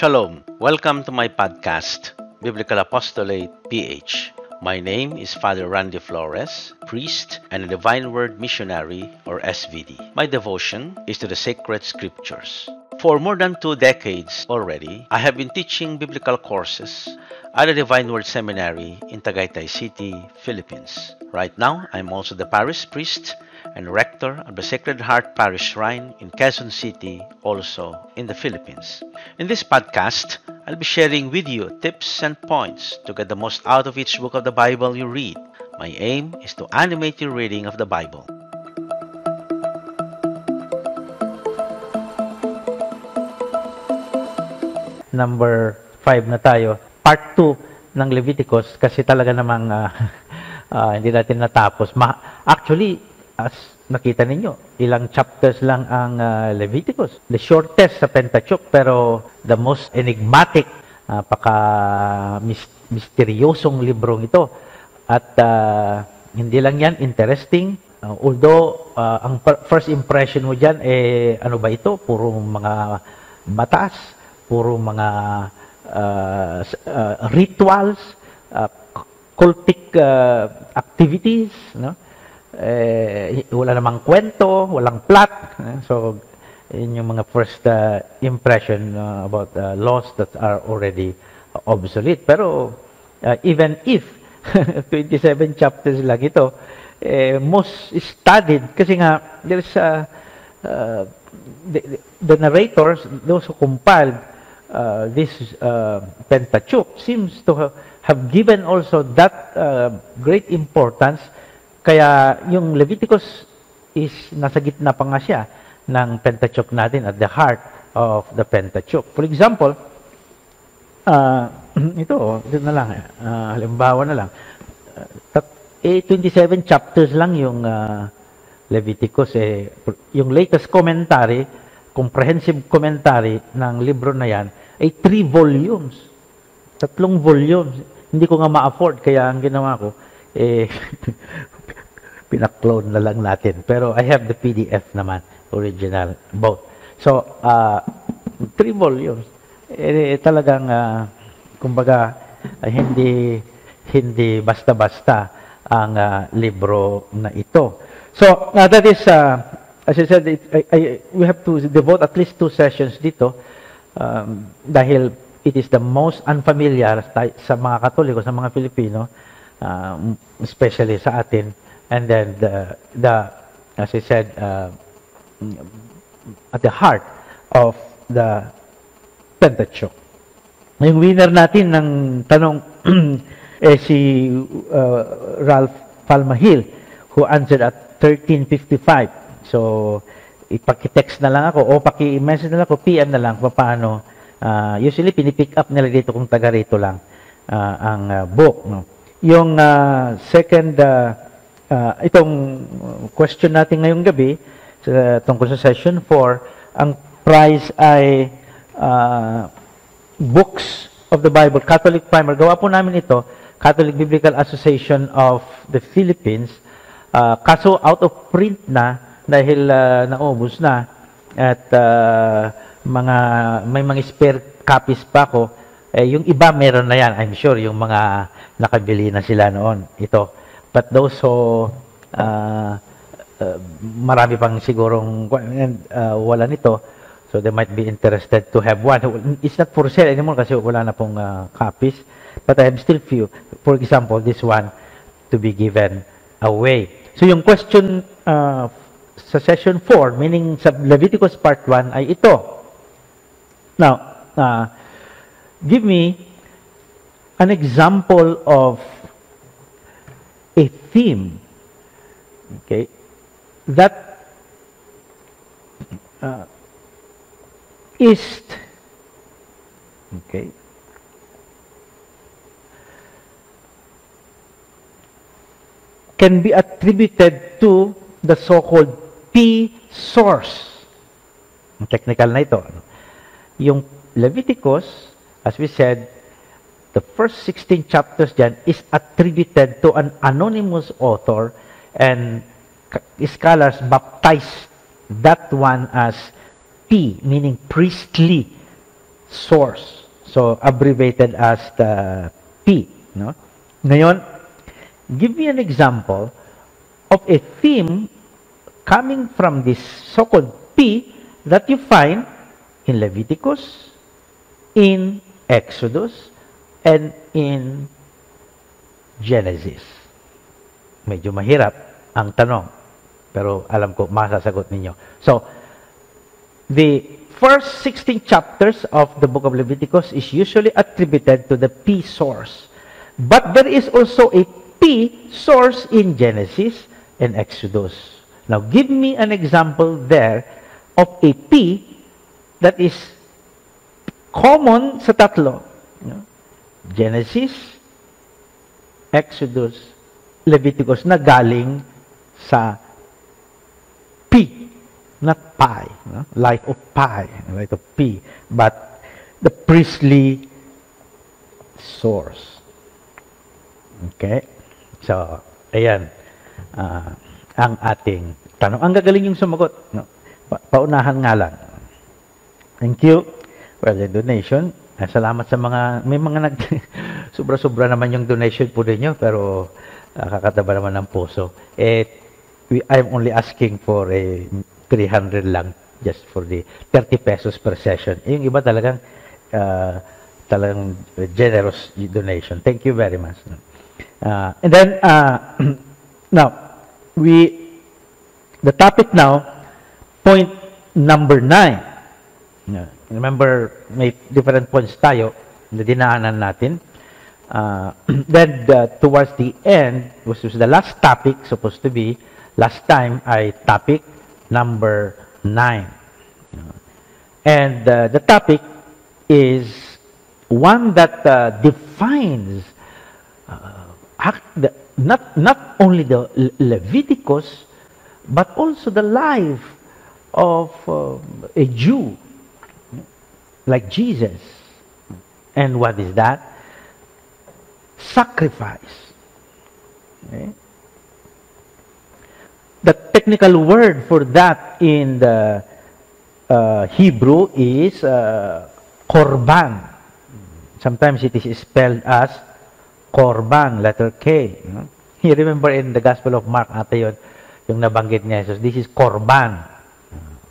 Shalom. Welcome to my podcast, Biblical Apostolate PH. My name is Father Randy Flores, priest and a Divine Word missionary or SVD. My devotion is to the sacred scriptures. For more than two decades already, I have been teaching biblical courses at the Divine Word Seminary in Tagaytay City, Philippines. Right now, I'm also the parish priest and rector of the Sacred Heart Parish Shrine in Quezon City, also in the Philippines. In this podcast, I'll be sharing with you tips and points to get the most out of each book of the Bible you read. My aim is to animate your reading of the Bible. Number 5 na tayo. Part 2 ng Leviticus kasi talaga namang uh, uh, hindi natin natapos. Ma- actually, as nakita ninyo, ilang chapters lang ang uh, Leviticus. The shortest sa Pentateuch pero the most enigmatic, uh, paka misteryosong librong ito. At uh, hindi lang yan interesting, uh, although uh, ang first impression mo diyan eh ano ba ito? Puro mga batas, puro mga uh, uh, rituals, uh, cultic uh, activities, no? Eh, wala namang kwento, walang plot. Eh, so, yun yung mga first uh, impression uh, about uh, laws that are already obsolete. Pero, uh, even if 27 chapters lang ito, eh, most studied, kasi nga, there's uh, uh, the, the narrators, those who compiled uh, this uh, Pentateuch, seems to have, have given also that uh, great importance kaya yung Leviticus is nasa gitna pa nga siya ng Pentateuch natin at the heart of the Pentateuch. For example, uh, ito, ito na lang, uh, halimbawa na lang, uh, eh, 27 chapters lang yung uh, Leviticus. Eh, yung latest commentary, comprehensive commentary ng libro na yan, ay 3 volumes. Tatlong volumes. Hindi ko nga ma-afford, kaya ang ginawa ko, eh, pinaklone na lang natin. Pero I have the PDF naman, original, both. So, uh, three volumes. Eh, eh talagang, uh, kumbaga, uh, hindi, hindi basta-basta ang uh, libro na ito. So, uh, that is, uh, as I said, it, I, I, we have to devote at least two sessions dito um, dahil it is the most unfamiliar sa mga Katoliko, sa mga Pilipino, uh, especially sa atin, And then the, the as I said, uh, at the heart of the Pentateuch. Yung winner natin ng tanong eh si uh, Ralph Palmahil who answered at 1355. So, ipaki-text na lang ako o paki-message na lang ako, PM na lang paano. Uh, usually, pinipick up nila dito kung taga rito lang uh, ang uh, book. No? Yung uh, second uh, uh, itong question natin ngayong gabi sa, tungkol sa session 4, ang prize ay uh, books of the Bible, Catholic Primer. Gawa po namin ito, Catholic Biblical Association of the Philippines. Uh, kaso out of print na dahil uh, naubos na at uh, mga may mga spare copies pa ako. Eh, yung iba meron na yan, I'm sure, yung mga nakabili na sila noon. Ito. But those who uh, uh, marami pang sigurong uh, wala nito, so they might be interested to have one. It's not for sale anymore kasi wala na pong uh, copies. But I have still few. For example, this one to be given away. So yung question uh, sa session 4, meaning sa Leviticus part 1 ay ito. Now, uh, give me an example of theme, okay, that uh, is, okay, can be attributed to the so-called P source. Technical na ito. Yung Leviticus, as we said, the first 16 chapters dyan is attributed to an anonymous author and scholars baptize that one as P, meaning priestly source. So, abbreviated as the P. No? Ngayon, give me an example of a theme coming from this so-called P that you find in Leviticus, in Exodus, and in Genesis. Medyo mahirap ang tanong, pero alam ko masasagot ninyo. So, the first 16 chapters of the book of Leviticus is usually attributed to the P source. But there is also a P source in Genesis and Exodus. Now, give me an example there of a P that is common sa tatlo. Genesis, Exodus, Leviticus na galing sa P, not pi, no? life of pi, life of P, but the priestly source. Okay? So, ayan, uh, ang ating tanong. Ang gagaling yung sumagot. No? Pa- paunahan nga lang. Thank you for the donation. Ah, salamat sa mga, may mga nag, sobra-sobra naman yung donation po ninyo, pero uh, kakataba naman ng puso. Eh, we, I'm only asking for a 300 lang just for the 30 pesos per session. Eh, yung iba talagang uh, talagang generous donation. Thank you very much. Uh, and then, uh, now, we, the topic now, point number nine. Remember, may different points tayo na dinaanan natin. Uh, then, uh, towards the end, which was the last topic, supposed to be, last time, ay topic number nine. And uh, the topic is one that uh, defines uh, the, not, not only the Leviticus, but also the life of uh, a Jew like Jesus. And what is that? Sacrifice. Okay? The technical word for that in the uh, Hebrew is uh, korban. Sometimes it is spelled as korban, letter K. You, remember in the Gospel of Mark, ata yun, yung nabanggit niya. So, this is korban.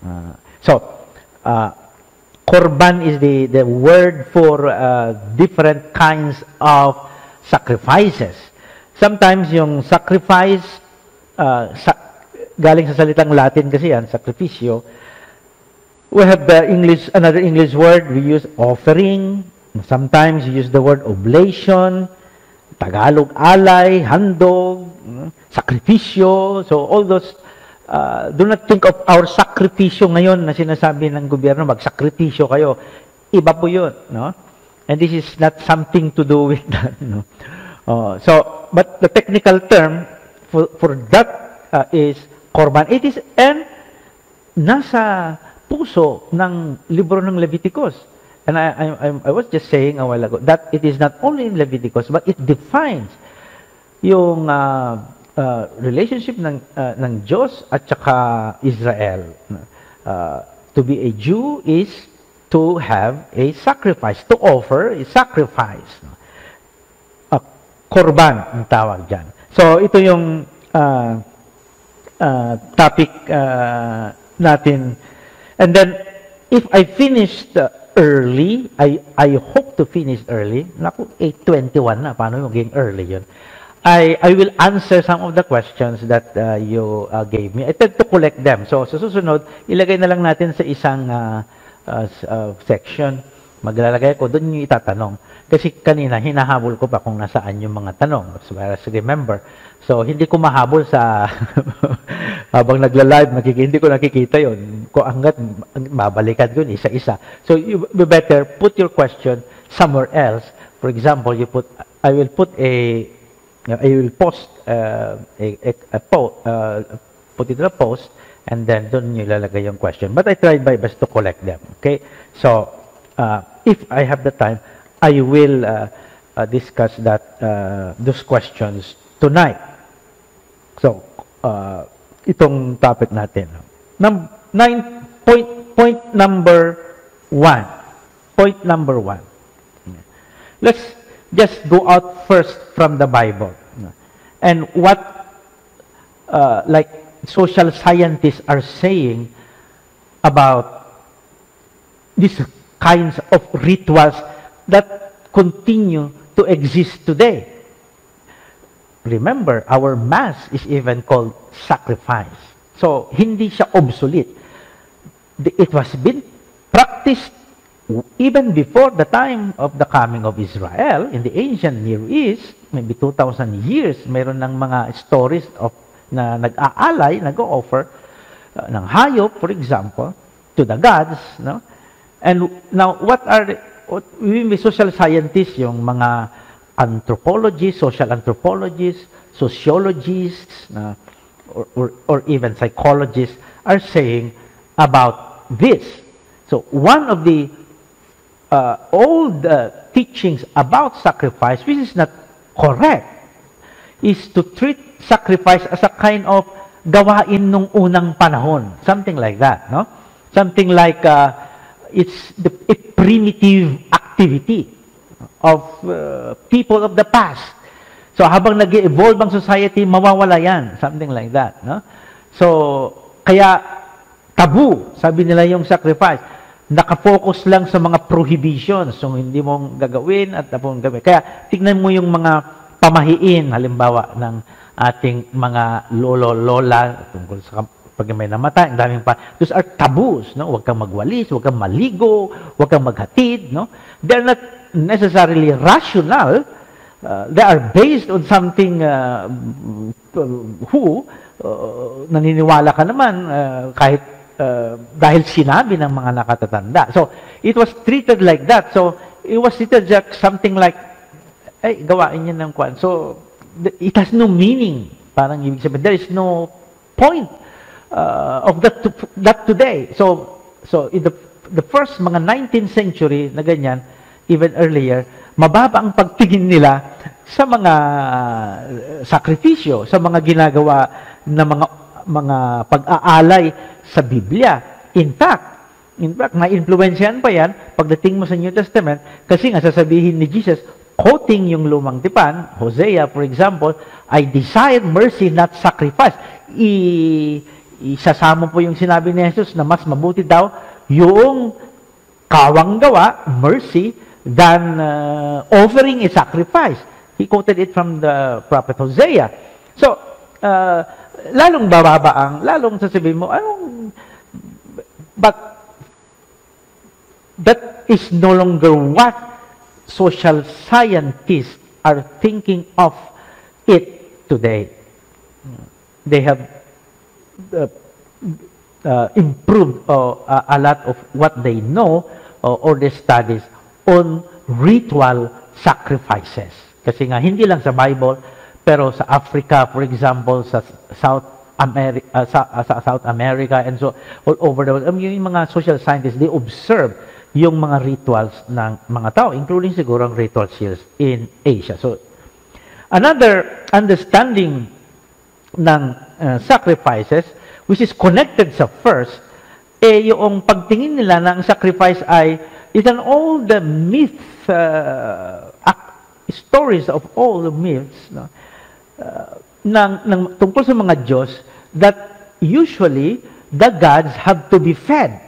Uh, so, uh, korban is the, the word for uh, different kinds of sacrifices. Sometimes yung sacrifice, uh, sa, galing sa salitang Latin kasi yan, sacrificio, we have the English, another English word, we use offering, sometimes we use the word oblation, Tagalog alay, handog, sakripisyo, so all those uh, do not think of our sakripisyo ngayon na sinasabi ng gobyerno, magsakripisyo kayo. Iba po yun, no? And this is not something to do with that, no? Uh, so, but the technical term for, for that uh, is korban. It is, and nasa puso ng libro ng Leviticus. And I, I, I was just saying a while ago that it is not only in Leviticus, but it defines yung uh, uh, relationship ng uh, ng Diyos at saka Israel. Uh, to be a Jew is to have a sacrifice, to offer a sacrifice. Uh, korban ang tawag diyan. So ito yung uh, uh, topic uh, natin. And then if I finished uh, early, I I hope to finish early. Naku, 8:21 na, paano maging early 'yun? I, I will answer some of the questions that uh, you uh, gave me. I tend to collect them. So, sa susunod, ilagay na lang natin sa isang uh, uh, uh, section. Maglalagay ko, doon yung itatanong. Kasi kanina, hinahabol ko pa kung nasaan yung mga tanong. As far as remember. So, hindi ko mahabol sa habang nagla-live, nakik- hindi ko nakikita yon Kung hanggat babalikan ko isa-isa. So, you better put your question somewhere else. For example, you put, I will put a I will post uh, a, a, a po, uh, put it in a post and then doon nyo lalagay yung question. But I tried my best to collect them. Okay? So, uh, if I have the time, I will uh, uh, discuss that uh, those questions tonight. So, uh, itong topic natin. Num nine, point, point number one. point number one. Let's just go out first from the Bible. And what, uh, like, social scientists are saying about these kinds of rituals that continue to exist today. Remember, our Mass is even called sacrifice. So, hindi siya obsolete. It was been practiced even before the time of the coming of Israel in the ancient Near East, maybe 2,000 years, meron ng mga stories of na nag-aalay, nag-offer uh, ng hayop, for example, to the gods, no? And now, what are, what, we social scientists, yung mga anthropologists, social anthropologists, sociologists, uh, or, or, or even psychologists are saying about this. So one of the uh, old uh, teachings about sacrifice, which is not correct, is to treat sacrifice as a kind of gawain nung unang panahon. Something like that, no? Something like uh, it's the, a primitive activity of uh, people of the past. So habang nag evolve ang society, mawawala yan. Something like that. No? So, kaya tabu, sabi nila yung sacrifice. Nakafocus lang sa mga prohibitions. So, hindi mong gagawin at tapong gawin. Kaya, tignan mo yung mga pamahiin, halimbawa, ng ating mga lolo-lola tungkol sa pag may namatay, ang daming pa. Those are taboos, no? Huwag kang magwalis, huwag kang maligo, huwag kang maghatid, no? They're not necessarily rational. Uh, they are based on something uh, who uh, naniniwala ka naman uh, kahit uh, dahil sinabi ng mga nakatatanda. So, it was treated like that. So, it was treated like something like, ay, gawain niya ng kwan. So, it has no meaning. Parang ibig sabihin, there is no point uh, of that, to, that today. So, so in the, the first mga 19th century na ganyan, even earlier, mababa ang pagtingin nila sa mga uh, sakripisyo, sa mga ginagawa na mga mga pag-aalay sa Biblia. In fact, in fact, na-influensyan pa yan pagdating mo sa New Testament kasi nga sasabihin ni Jesus, quoting yung lumang tipan, Hosea, for example, I desire mercy, not sacrifice. I isasama po yung sinabi ni Jesus na mas mabuti daw yung kawang gawa, mercy, than uh, offering a sacrifice. He quoted it from the prophet Hosea. So, uh, lalong bababa ang, lalong sasabihin mo, anong, but that is no longer what social scientists are thinking of it today. They have uh, uh, improved uh, a lot of what they know uh, or their studies on ritual sacrifices. Kasi nga, hindi lang sa Bible, pero sa Africa, for example, sa South America, uh, sa, uh, sa South America, and so all over the world, um, yung mga social scientists, they observe yung mga rituals ng mga tao, including siguro ang rituals in Asia. So, another understanding ng uh, sacrifices, which is connected sa first, eh yung pagtingin nila ng sacrifice ay is an all the myth, uh, stories of all the myths, no? Uh, ng, ng, tungkol sa mga Diyos, that usually the gods have to be fed.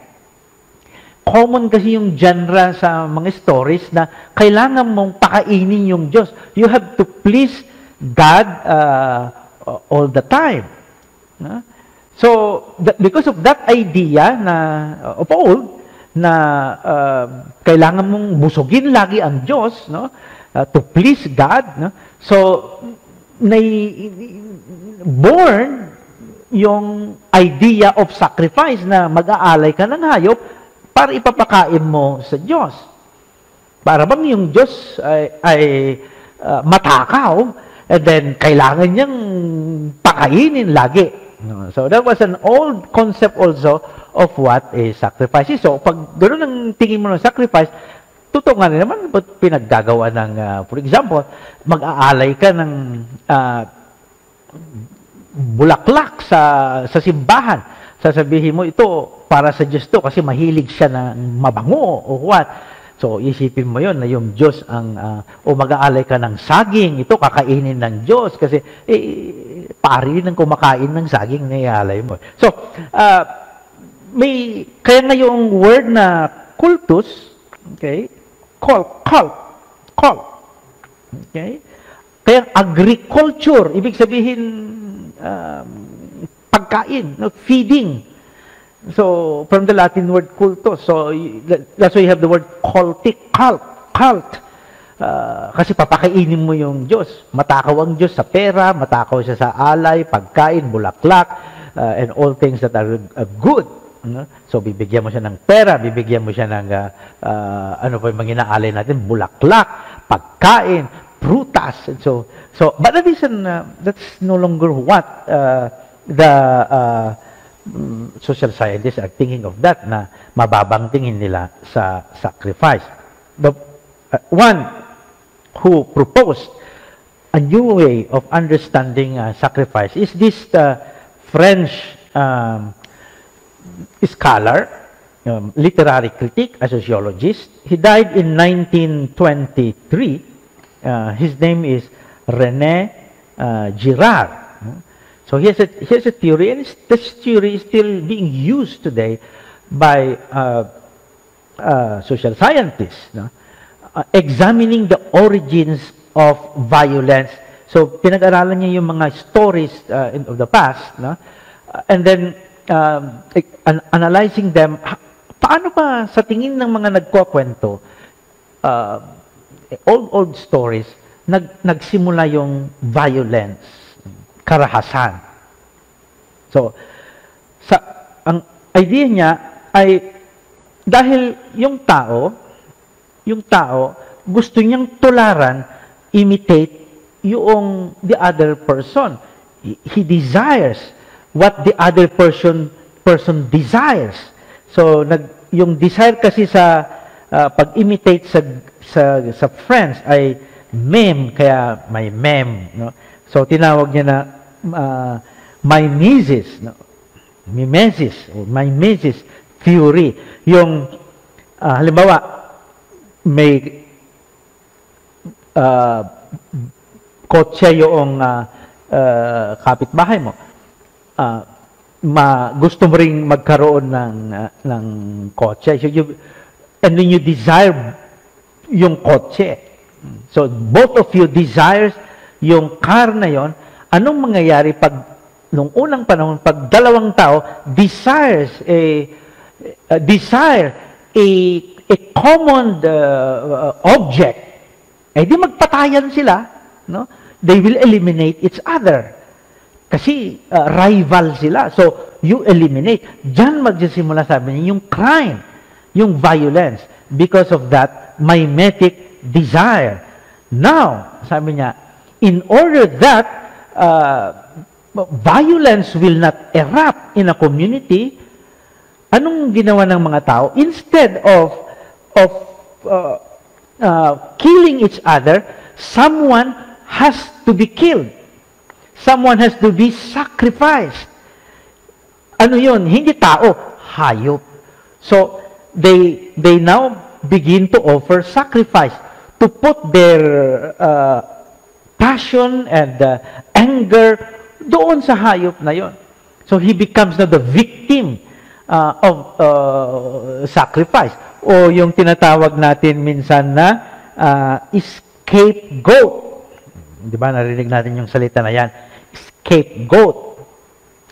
Common kasi yung genre sa mga stories na kailangan mong pakainin yung Diyos. You have to please God uh, all the time. No? So, because of that idea na uh, of old, na uh, kailangan mong busugin lagi ang Diyos, no? Uh, to please God, no? So, born yung idea of sacrifice na mag-aalay ka ng hayop para ipapakain mo sa Diyos. Para bang yung Diyos ay, ay uh, matakaw, and then kailangan niyang pakainin lagi. So that was an old concept also of what is sacrifice. So pag ganoon ang tingin mo ng sacrifice, totoo nga naman pinaggagawa ng, uh, for example, mag-aalay ka ng uh, bulaklak sa sa simbahan. Sasabihin mo ito para sa Diyos to kasi mahilig siya na mabango o what. So, isipin mo yon na yung Diyos ang, uh, o mag-aalay ka ng saging, ito kakainin ng Diyos kasi eh, pari ng kumakain ng saging na ialay mo. So, uh, may, kaya nga yung word na cultus, okay, cult, cult, cult, okay, kaya agriculture, ibig sabihin, um, pagkain, no, feeding, So, from the Latin word cultus. So, that's why you have the word cultic, cult, cult. Uh, kasi papakainin mo yung Diyos. Matakaw ang Diyos sa pera, matakaw siya sa alay, pagkain, bulaklak, uh, and all things that are uh, good. No? So, bibigyan mo siya ng pera, bibigyan mo siya ng, uh, uh, ano pa yung mga natin, bulaklak, pagkain, prutas. And so, so, but that is an, uh, that's no longer what uh, the, uh, Mm, social scientists are thinking of that na mababang tingin nila sa sacrifice. The uh, one who proposed a new way of understanding uh, sacrifice is this uh, French um, scholar, um, literary critic, a sociologist. He died in 1923. Uh, his name is René uh, Girard. So here's a, here's a theory, and this theory is still being used today by uh, uh, social scientists, no? uh, examining the origins of violence. So pinag-aralan niya yung mga stories uh, of the past, no? And then um, an- analyzing them. Paano ba sa tingin ng mga nagkukwento, uh, old old stories, nag, nagsimula yung violence? karahasan. So, sa, ang idea niya ay dahil yung tao, yung tao, gusto niyang tularan, imitate yung the other person. He desires what the other person person desires. So, nag, yung desire kasi sa uh, pag-imitate sa, sa, sa friends ay mem, kaya may mem. No? So, tinawag niya na uh, mimesis, no? mimesis, o mimesis theory. Yung, uh, halimbawa, may uh, kotse yung uh, uh, kapitbahay mo. Uh, ma, gusto mo ring magkaroon ng, uh, ng kotse. So you, and then you desire yung kotse. So both of you desires yung car na yon anong mangyayari pag nung unang panahon, pag dalawang tao desires a, a desire a, a common uh, object, eh di magpatayan sila, no? They will eliminate each other. Kasi uh, rival sila. So, you eliminate. Diyan magsisimula sabi niya, yung crime, yung violence. Because of that mimetic desire. Now, sabi niya, in order that uh, violence will not erupt in a community, anong ginawa ng mga tao? Instead of, of uh, uh, killing each other, someone has to be killed. Someone has to be sacrificed. Ano yun? Hindi tao, hayop. So, they, they now begin to offer sacrifice to put their uh, passion and uh, anger doon sa hayop na yon. So he becomes now the victim uh, of uh, sacrifice. O yung tinatawag natin minsan na uh, scapegoat. Di ba? Narinig natin yung salita na yan. Scapegoat.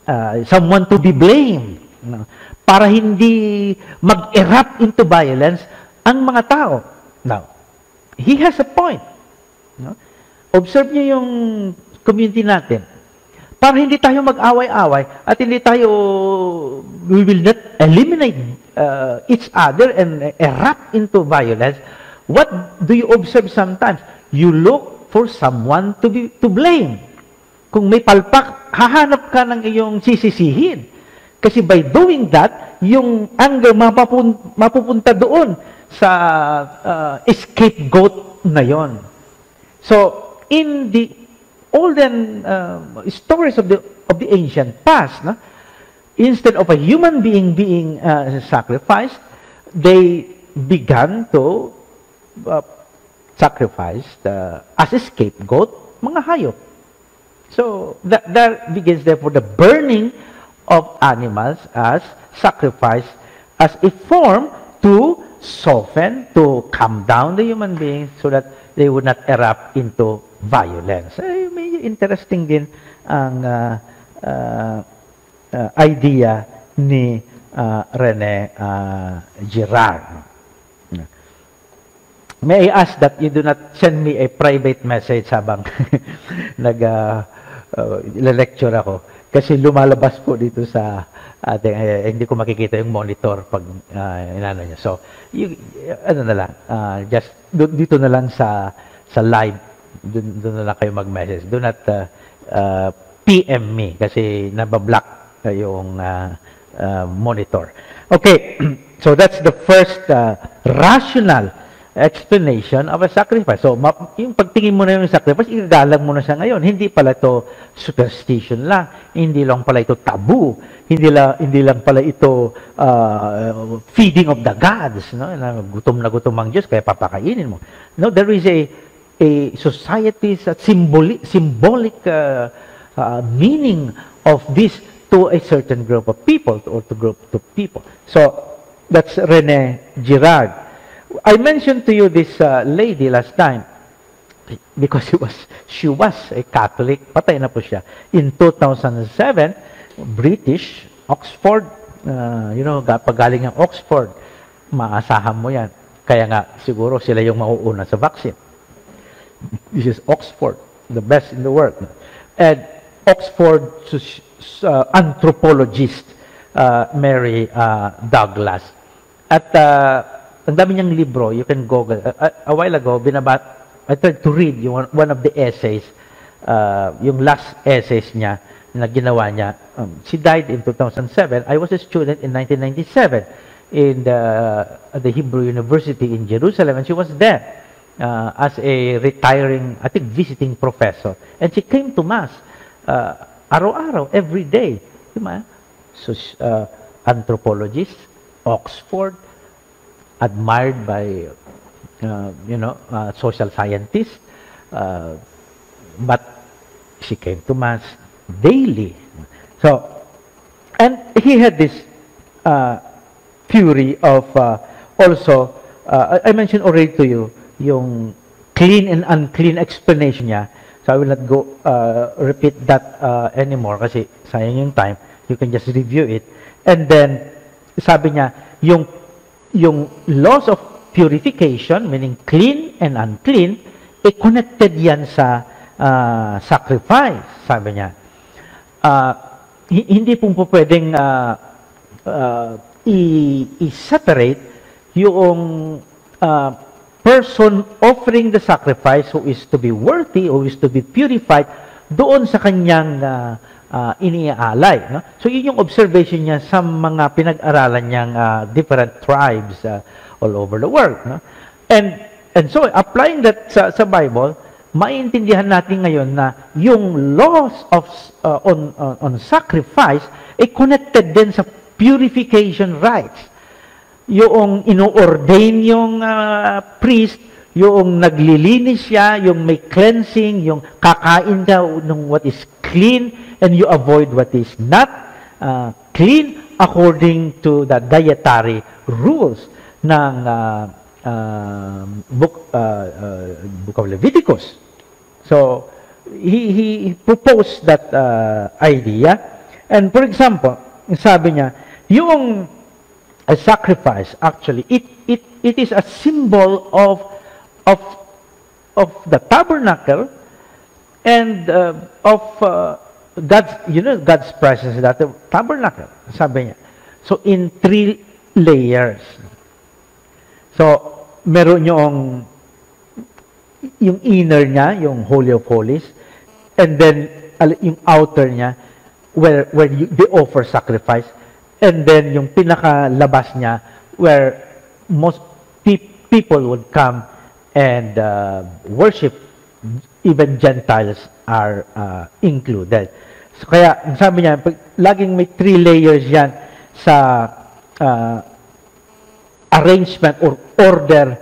Uh, someone to be blamed. No? Para hindi mag-erupt into violence ang mga tao. Now, he has a point. No? Observe niyo yung community natin para hindi tayo mag-away-away at hindi tayo, we will not eliminate uh, each other and erupt into violence, what do you observe sometimes? You look for someone to be to blame. Kung may palpak, hahanap ka ng iyong sisisihin. Kasi by doing that, yung anger mapupunta doon sa uh, scapegoat na yon. So, in the olden uh, stories of the of the ancient past, no? instead of a human being being uh, sacrificed, they began to uh, sacrificed uh, as a scapegoat, mga hayop. So, that, that begins therefore the burning of animals as sacrifice, as a form to soften, to calm down the human beings so that they would not erupt into violence. Eh, medyo interesting din ang uh, uh, uh, idea ni uh, Rene uh, Girard. May I ask that you do not send me a private message habang nag uh, uh, lecture ako kasi lumalabas po dito sa ating uh, hindi ko makikita yung monitor pag uh, inano niya. So, you, ano na lang, uh, just dito na lang sa sa live doon na lang kayo mag-message. Do not uh, uh, PM me kasi nabablock yung uh, uh, monitor. Okay, so that's the first uh, rational explanation of a sacrifice. So, yung pagtingin mo na yung sacrifice, igagalang mo na siya ngayon. Hindi pala ito superstition lang. Hindi lang pala ito taboo. Hindi lang, hindi lang pala ito uh, feeding of the gods. No? Gutom na gutom ang Diyos, kaya papakainin mo. No, there is a, a society's symbolic, symbolic uh, uh, meaning of this to a certain group of people or to group of people. So, that's Rene Girard. I mentioned to you this uh, lady last time because she was she was a Catholic. Patay na po siya. In 2007, British, Oxford, uh, you know, pagaling ng Oxford, maasahan mo yan. Kaya nga, siguro sila yung mauuna sa vaccine. This is Oxford, the best in the world. And Oxford uh, anthropologist, uh, Mary uh, Douglas. At uh, ang dami niyang libro, you can Google. A, a while ago, binaba, I tried to read yung, one of the essays, uh, yung last essays niya na ginawa niya. Um, she died in 2007. I was a student in 1997 in the, at the Hebrew University in Jerusalem, and she was there uh, as a retiring, I think, visiting professor. And she came to Mass uh, araw-araw, every day. Diba? So, uh, anthropologist, Oxford, admired by, uh, you know, uh, social scientists. Uh, but she came to Mass daily. So, and he had this uh, fury of uh, also, uh, I mentioned already to you, yung clean and unclean explanation niya. So I will not go uh, repeat that uh, anymore kasi sayang yung time. You can just review it. And then, sabi niya, yung yung laws of purification, meaning clean and unclean, eh connected yan sa uh, sacrifice, sabi niya. Uh, hindi pong po pwedeng uh, uh, i-separate yung uh, person offering the sacrifice who is to be worthy, who is to be purified, doon sa kanyang uh, uh, iniaalay. No? So yun yung observation niya sa mga pinag-aralan niyang uh, different tribes uh, all over the world. No? And, and so, applying that sa, sa Bible, maintindihan natin ngayon na yung laws of uh, on, on, on sacrifice ay connected din sa purification rites. Yung ino-ordain yung uh, priest, yung naglilinis siya, yung may cleansing, yung kakain ka ng what is clean, and you avoid what is not uh, clean according to the dietary rules ng uh, uh, book, uh, uh, book of Leviticus. So, he, he proposed that uh, idea. And for example, sabi niya, yung a sacrifice, actually, it, it, it is a symbol of, of, of the tabernacle and uh, of uh, God's, you know, God's presence is that tabernacle, sabi niya. So, in three layers. So, meron yung yung inner niya, yung Holy of Holies, and then yung outer niya, where, where you, they offer sacrifice, and then yung pinakalabas niya, where most pe- people would come and uh, worship, even Gentiles are uh, included. So, kaya, sabi niya, pag, laging may three layers yan sa uh, arrangement or order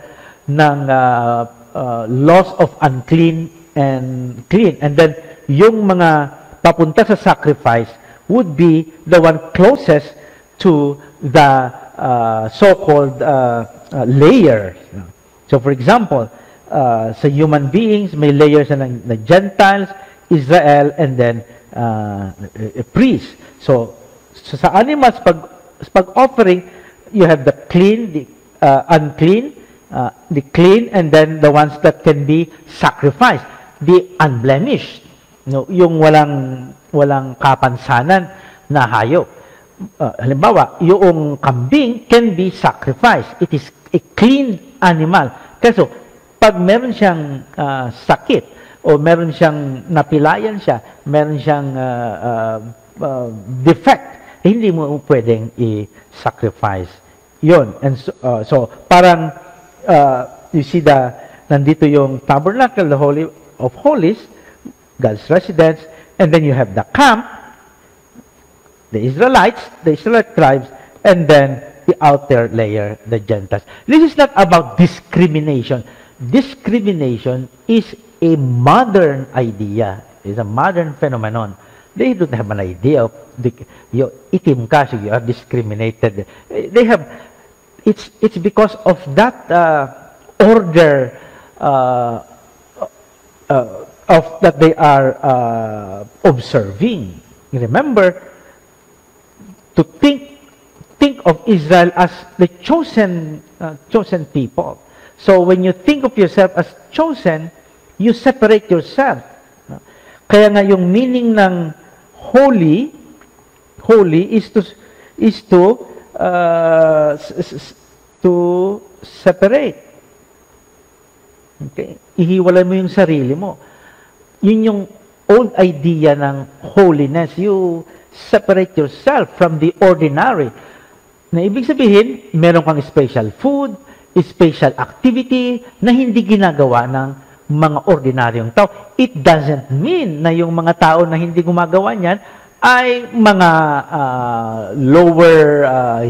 ng uh, uh, laws of unclean and clean. And then, yung mga papunta sa sacrifice would be the one closest to the uh, so-called uh, uh, layers. So, for example, uh, sa human beings, may layers na, na Gentiles, Israel, and then uh, a priest. So, so sa animals, pag, pag offering, you have the clean, the uh, unclean, uh, the clean, and then the ones that can be sacrificed. The unblemished. No, yung walang walang kapansanan na hayop. Uh, halimbawa, yung kambing can be sacrificed. It is a clean animal. Kaso, pag meron siyang uh, sakit o meron siyang napilayan siya, meron siyang uh, uh, uh, defect, hindi mo pwedeng i-sacrifice yon And so, uh, so parang uh, you see the nandito yung tabernacle, the Holy of Holies, God's residence, and then you have the camp, the Israelites, the Israelite tribes, and then the outer layer, the Gentiles. This is not about discrimination. Discrimination is a modern idea. It's a modern phenomenon. They don't have an idea of the, you itim ka, so you are discriminated. They have, it's, it's because of that uh, order uh, uh, of that they are uh, observing. Remember, to think think of Israel as the chosen uh, chosen people. So when you think of yourself as chosen, you separate yourself. Kaya nga yung meaning ng holy, holy is to is to uh, to separate. Okay? Ihiwalay mo yung sarili mo. Yun yung old idea ng holiness. You separate yourself from the ordinary. Na ibig sabihin, meron kang special food, special activity na hindi ginagawa ng mga ordinaryong tao. It doesn't mean na yung mga tao na hindi gumagawa niyan ay mga uh, lower uh,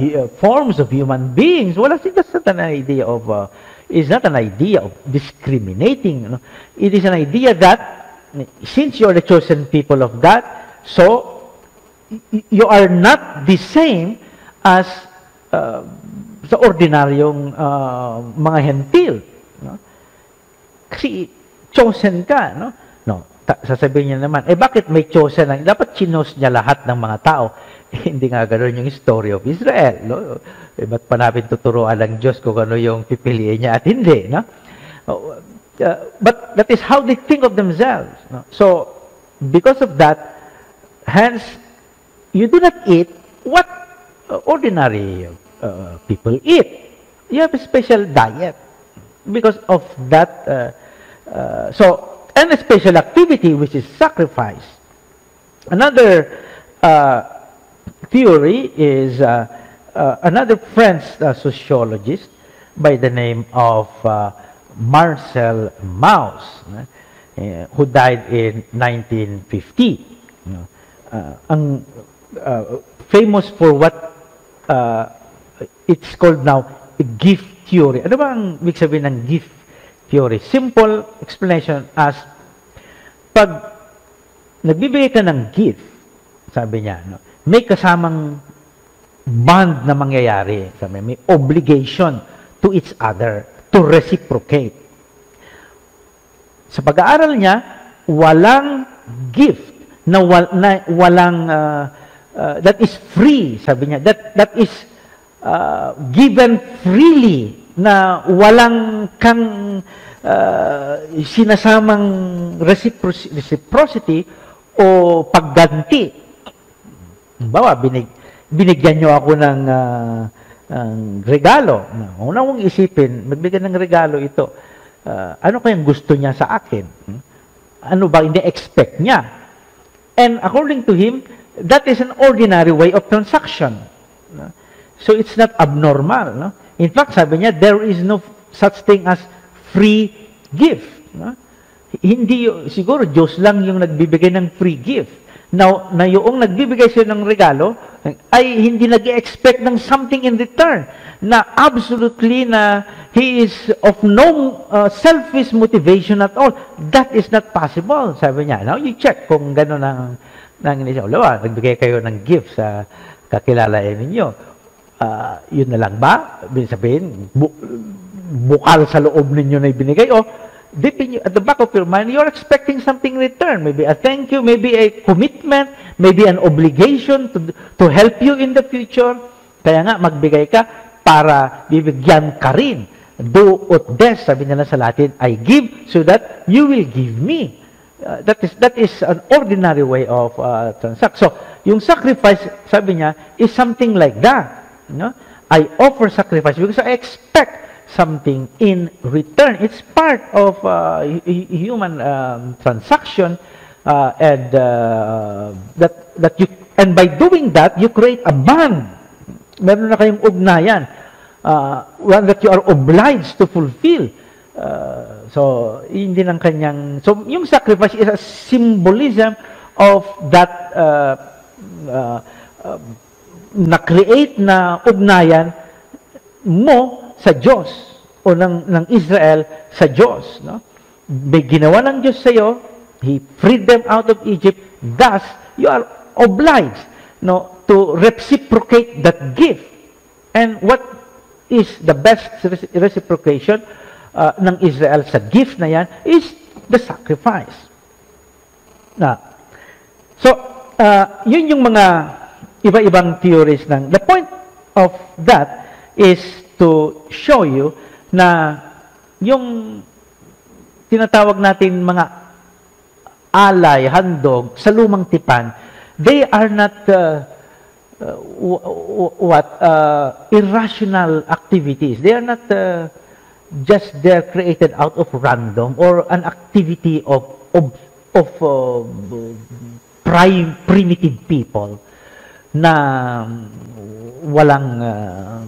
forms of human beings. Wala sila sa an idea of, uh, is not an idea of discriminating. Know? It is an idea that since you are the chosen people of God, so you are not the same as uh, sa ordinaryong uh, mga hentil. Kasi chosen ka. No? No, ta- sasabihin niya naman, eh bakit may chosen? Ang, dapat chinos niya lahat ng mga tao. Eh, hindi nga ganoon yung story of Israel. No? Eh, ba't pa natin tuturuan ng Diyos kung ano yung pipiliin niya at hindi? No? Uh, but that is how they think of themselves. No? So, because of that, hence, you do not eat what ordinary uh, people eat. You have a special diet because of that. Uh, uh, so, and a special activity, which is sacrifice. Another uh, theory is another French sociologist by the name of Marcel Mauss, uh, who died in 1950. Uh, ang uh, famous for what uh, it's called now a gift theory. Ano ba ang ibig sabihin ng gift theory? Simple explanation as pag nagbibigay ka ng gift, sabi niya, no, may kasamang bond na mangyayari. Sabi, may obligation to each other to reciprocate. Sa pag-aaral niya, walang gift na, wal, na walang uh, uh, that is free, sabi niya. That that is uh, given freely na walang kang uh, sinasamang reciprocity o pagganti. Bawa, binig, binigyan niyo ako ng uh, ang regalo. Una mong isipin, magbigay ng regalo ito. Uh, ano kayang gusto niya sa akin? Hmm? Ano ba ini-expect niya? And according to him, that is an ordinary way of transaction. So it's not abnormal. No? In fact, sabi niya, there is no such thing as free gift. No? Hindi, siguro Diyos lang yung nagbibigay ng free gift. Now, na yung nagbibigay siya ng regalo, ay hindi nag expect ng something in return. Na absolutely na he is of no uh, selfish motivation at all. That is not possible, sabi niya. Now, you check kung gano'n ang nang inisip. Lawa, nagbigay kayo ng gift sa kakilala ninyo. Uh, yun na lang ba? Sabihin, bu bukal sa loob ninyo na ibinigay. O, deep in you, at the back of your mind, you're expecting something in return. Maybe a thank you, maybe a commitment, maybe an obligation to, to help you in the future. Kaya nga, magbigay ka para bibigyan ka rin. Do ut des, sabi nila sa Latin, I give so that you will give me. Uh, that is that is an ordinary way of uh, transact. So, yung sacrifice, sabi niya, is something like that. Know? I offer sacrifice because I expect something in return. It's part of uh, human um, transaction, uh, and uh, that that you and by doing that you create a bond. Meron na kayong ugnayan uh, one that you are obliged to fulfill. Uh, so, hindi ng kanyang... So, yung sacrifice is a symbolism of that uh, uh, uh, na-create na ugnayan mo sa Diyos o ng, ng Israel sa Diyos. No? May ginawa ng Diyos sa iyo, He freed them out of Egypt, thus, you are obliged no, to reciprocate that gift. And what is the best reciprocation uh, ng Israel sa gift na yan is the sacrifice. Na, so, uh, yun yung mga iba-ibang theories ng, the point of that is to show you na yung tinatawag natin mga alay, handog sa lumang tipan, they are not uh, uh, what uh, irrational activities. They are not uh, just they're created out of random or an activity of of, of uh, prime primitive people na walang uh,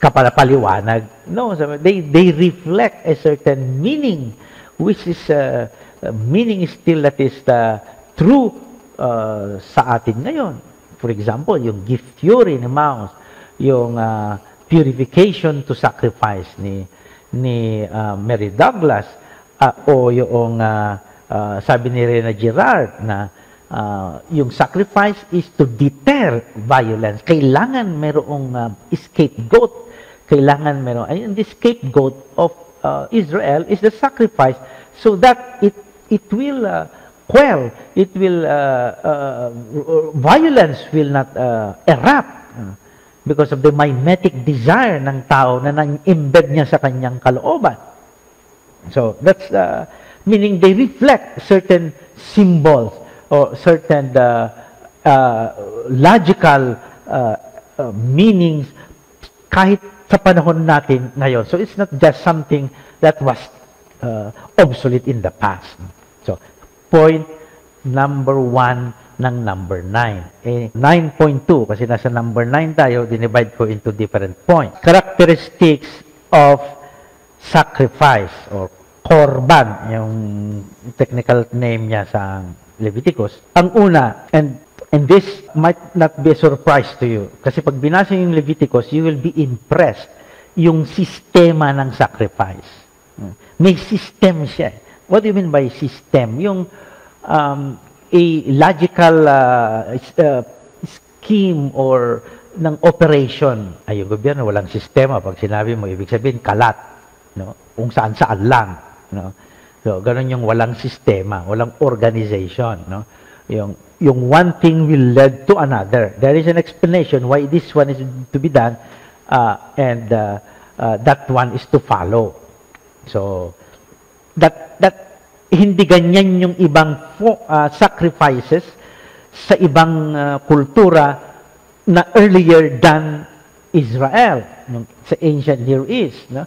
kapalapaliwanag. No, they they reflect a certain meaning which is uh, meaning still that is the true uh, sa atin ngayon. For example, yung gift theory ni Maus, yung uh, purification to sacrifice ni ni uh, Mary Douglas uh, o yung uh, uh, sabi ni Rena Girard na uh, yung sacrifice is to deter violence. Kailangan merong uh, scapegoat. Kailangan meron. And the scapegoat of uh, Israel is the sacrifice so that it it will uh, quell, it will, uh, uh, violence will not uh, erupt because of the mimetic desire ng tao na nang-embed niya sa kanyang kalooban. So, that's, uh, meaning they reflect certain symbols or certain uh, uh, logical uh, uh, meanings kahit sa panahon natin ngayon. So, it's not just something that was uh, obsolete in the past point number 1 ng number 9. Eh, 9.2, kasi nasa number 9 tayo, dinivide ko into different points. Characteristics of sacrifice or korban, yung technical name niya sa Leviticus. Ang una, and and this might not be a surprise to you, kasi pag binasa yung Leviticus, you will be impressed yung sistema ng sacrifice. May system siya. What do you mean by system? Yung um, a logical uh, uh, scheme or ng operation. Ay, yung gobyerno, walang sistema. Pag sinabi mo, ibig sabihin, kalat. No? Kung saan-saan lang. No? So, ganun yung walang sistema, walang organization. No? Yung, yung one thing will lead to another. There is an explanation why this one is to be done uh, and uh, uh, that one is to follow. So, that that hindi ganyan yung ibang uh, sacrifices sa ibang uh, kultura na earlier than Israel sa ancient Near East no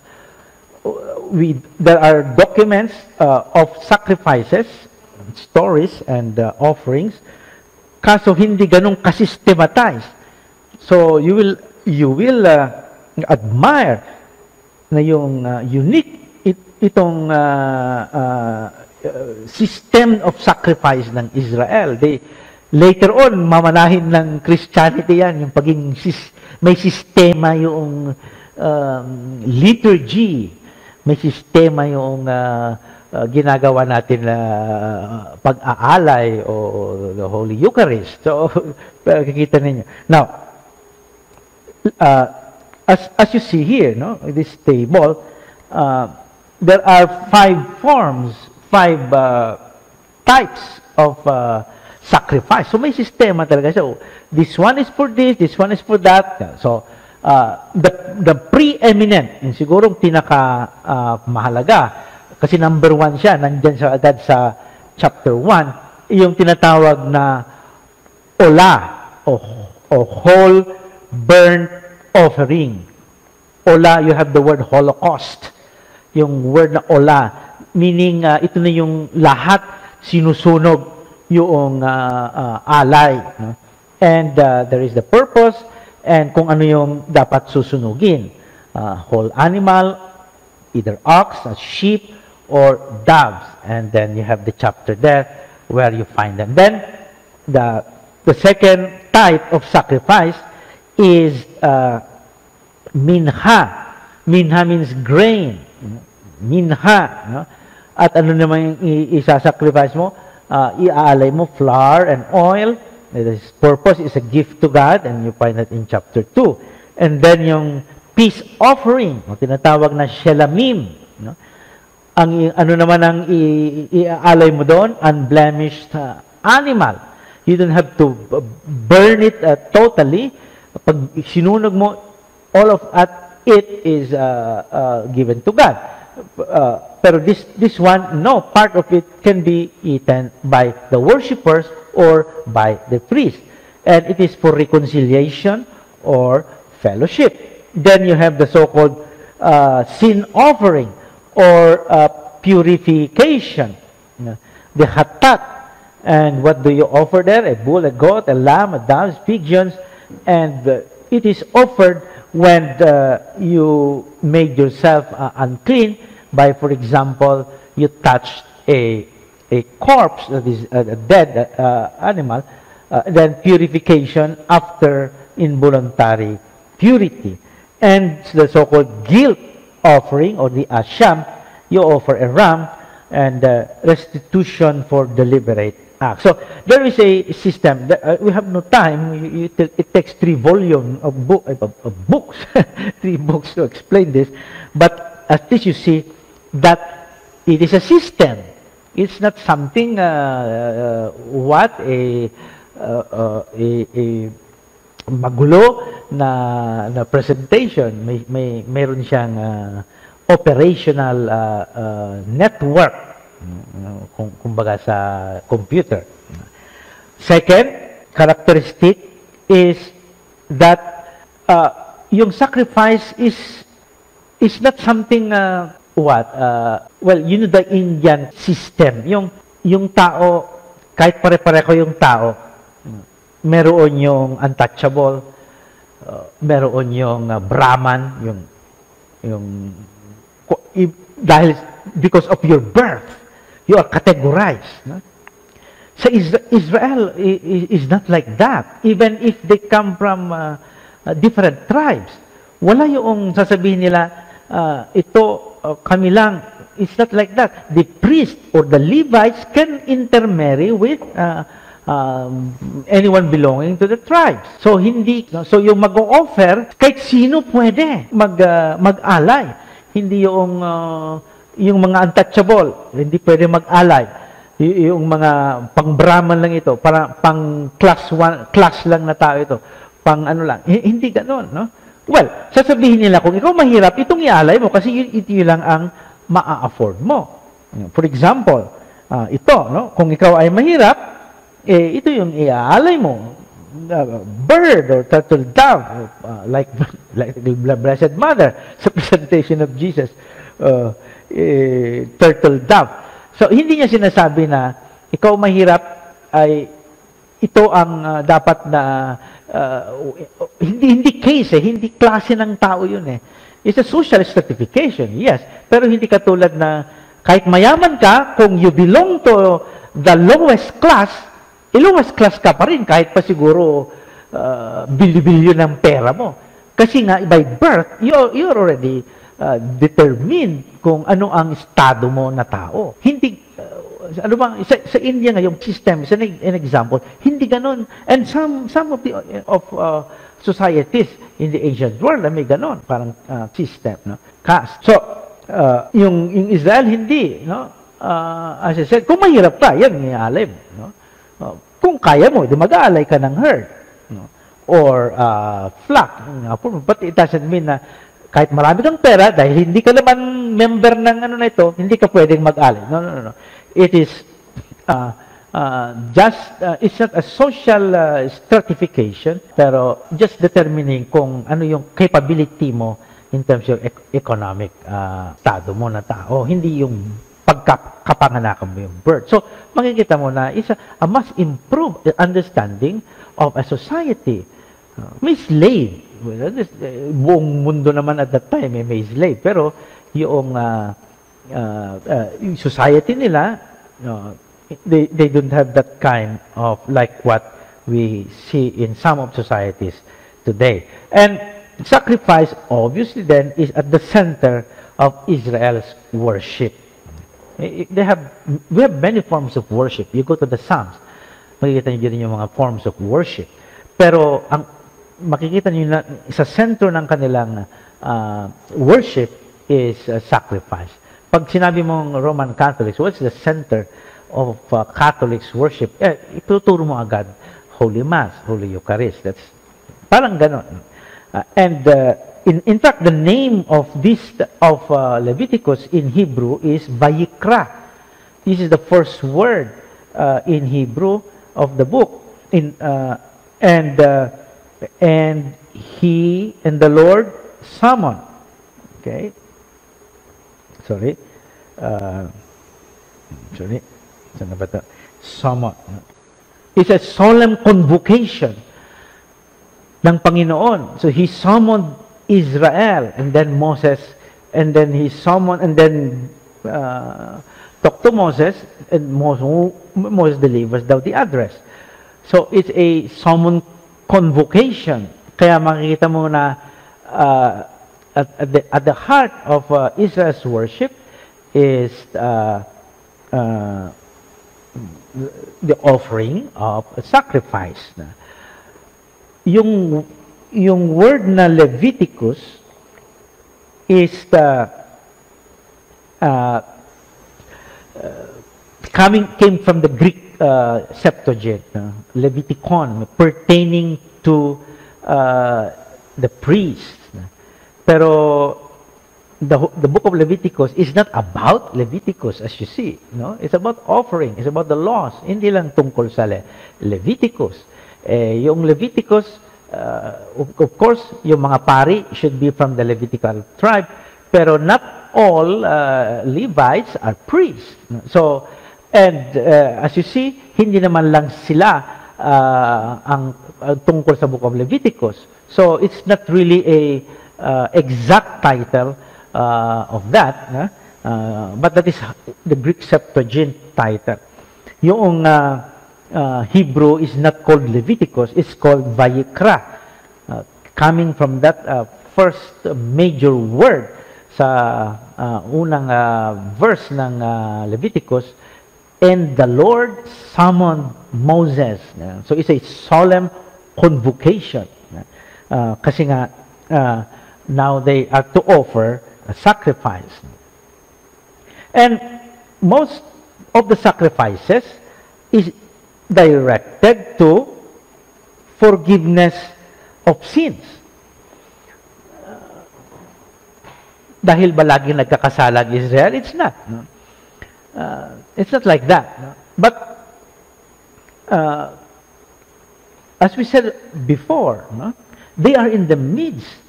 we there are documents uh, of sacrifices stories and uh, offerings. Kaso hindi ganong kasystematize so you will you will uh, admire na yung uh, unique itong uh, uh, system of sacrifice ng Israel. They, later on, mamanahin ng Christianity yan, yung paging sis, may sistema yung um, liturgy, may sistema yung uh, uh, ginagawa natin na uh, pag-aalay o the Holy Eucharist. So, kikita ninyo. Now, uh, as, as you see here, no, this table, uh, there are five forms, five uh, types of uh, sacrifice. So, may sistema talaga. So, this one is for this, this one is for that. So, uh, the, the preeminent, yung sigurong pinaka uh, mahalaga, kasi number one siya, nandyan sa agad sa chapter 1, yung tinatawag na ola o, o whole burnt offering. Ola, you have the word holocaust. Yung word na ola, meaning uh, ito na yung lahat sinusunog yung uh, uh, alay. No? And uh, there is the purpose and kung ano yung dapat susunugin. Uh, whole animal, either ox, a sheep, or doves. And then you have the chapter there where you find them. Then the, the second type of sacrifice is uh, minha. Minha means grain. Minha. No? At ano naman yung isa-sacrifice mo? Uh, iaalay mo flour and oil. This purpose is a gift to God and you find that in chapter 2. And then yung peace offering, o tinatawag na shelamim. No? ang ano naman ang iaalay mo doon, unblemished uh, animal. You don't have to burn it uh, totally. Pag sinunog mo, all of at it is uh, uh, given to God. Uh, pero this this one, no, part of it can be eaten by the worshippers or by the priest. And it is for reconciliation or fellowship. Then you have the so-called uh, sin offering or uh, purification. The hatat. And what do you offer there? A bull, a goat, a lamb, a dove, pigeons. And uh, it is offered when uh, you made yourself uh, unclean by, for example, you touched a, a corpse, that is a dead uh, animal, uh, then purification after involuntary purity. And the so-called guilt offering or the asham, you offer a ram and uh, restitution for deliberate act. So there is a system. That, uh, we have no time. It, takes three volumes of, book, of books, three books to explain this. But at least you see that it is a system. It's not something uh, uh what a, uh, uh, a, a magulo na na presentation. May may meron siyang uh, operational uh, uh, network uh, kung kumbaga sa computer. Second characteristic is that uh, yung sacrifice is is not something uh, what uh, well you know the Indian system yung yung tao kahit pare-pareho yung tao meron yung untouchable, uh, meron yung uh, Brahman, yung yung dahil because of your birth, you are categorized. No? Sa Israel is not like that. Even if they come from uh, uh, different tribes, wala yung sasabihin nila, uh, ito, uh, kami lang, it's not like that. The priest or the Levites can intermarry with uh, um, anyone belonging to the tribes. So hindi so yung mag-offer kahit sino pwede mag uh, mag-alay. Hindi yung uh, yung mga untouchable, hindi pwede mag-alay. Y- yung mga pang-Brahman lang ito, para pang class 1 class lang na tao ito. Pang ano lang. H- hindi ganoon, no? Well, sasabihin nila kung ikaw mahirap, itong ialay mo kasi ito lang ang maa-afford mo. For example, uh, ito, no? Kung ikaw ay mahirap, eh, ito yung iaalay mo. Uh, bird or turtle dove, uh, like, like the Blessed Mother sa presentation of Jesus, uh, eh, turtle dove. So, hindi niya sinasabi na ikaw mahirap ay ito ang uh, dapat na uh, hindi hindi case eh, hindi klase ng tao 'yun eh. It's a social stratification, yes. Pero hindi katulad na kahit mayaman ka, kung you belong to the lowest class, iluwas class ka pa rin kahit pa siguro uh, bilyon ng pera mo. Kasi nga, by birth, you're, you're already uh, determined kung ano ang estado mo na tao. Hindi, uh, ano bang, sa, sa India nga, yung system, is an, an example, hindi ganon. And some, some of the, of, uh, societies in the ancient world, may ganon, parang uh, system, no? caste. So, uh, yung, yung Israel, hindi, no? Uh, as I said, kung mahirap ka, yan, ialim, no? Uh, kung kaya mo, di mag-aalay ka ng herd, no? or uh, flock. But it doesn't mean na kahit marami kang pera, dahil hindi ka naman member ng ano na ito, hindi ka pwedeng mag-alay. No, no, no, no. It is uh, uh, just, uh, it's not a social uh, stratification, pero just determining kung ano yung capability mo in terms of ec- economic uh, estado mo na tao. Hindi yung pagkapanganakan mo yung birth. So, makikita mo na isa a mas improved understanding of a society. Uh, may slave this, uh, buong mundo naman at that time eh, may slave. Pero yung uh, uh, uh, society nila, uh, they, they don't have that kind of like what we see in some of societies today. And sacrifice, obviously then, is at the center of Israel's worship. They have, we have many forms of worship. You go to the Psalms, makikita niyo din yung mga forms of worship. Pero ang makikita niyo na sa center ng kanilang uh, worship is uh, sacrifice. Pag sinabi mong Roman Catholics, what's the center of uh, Catholics worship? Eh, ituturo mo agad Holy Mass, Holy Eucharist. That's parang ganon. Uh, and uh, in, in fact, the name of this of uh, Leviticus in Hebrew is Vayikra. This is the first word uh, in Hebrew of the book. In uh, and uh, and he and the Lord summoned. Okay. Sorry. Uh, sorry. Saan na ba ito? Summon. It's a solemn convocation ng Panginoon. So he summoned Israel and then Moses and then he summoned and then uh, talked to Moses and Moses, Moses delivers the address. So it's a summon convocation. Kaya makikita mo na uh, at, at, the, at the heart of uh, Israel's worship is uh, uh, the offering of a sacrifice. Yung, yung word na Leviticus is the uh, uh, coming came from the Greek uh, Septuagint, uh, Leviticon, pertaining to uh, the priest. Pero the, the book of Leviticus is not about Leviticus as you see. No? It's about offering. It's about the laws. Hindi lang tungkol sa Le Leviticus. Eh, yung Leviticus, uh, of, of course, yung mga pari should be from the Levitical tribe. Pero not all uh, Levites are priests. So, And uh, as you see, hindi naman lang sila uh, ang uh, tungkol sa book of Leviticus. So it's not really a uh, exact title uh, of that, uh, but that is the Greek Septuagint title. Yung uh, uh, Hebrew is not called Leviticus, it's called Vayikra. Uh, coming from that uh, first major word sa uh, unang uh, verse ng uh, Leviticus, And the Lord summoned Moses. So it's a solemn convocation. Uh, kasi nga, uh, now they are to offer sacrifice. And most of the sacrifices is directed to forgiveness of sins. dahil ba laging Israel? It's not. No? Uh, it's not like that. No? But uh, as we said before, no? they are in the midst.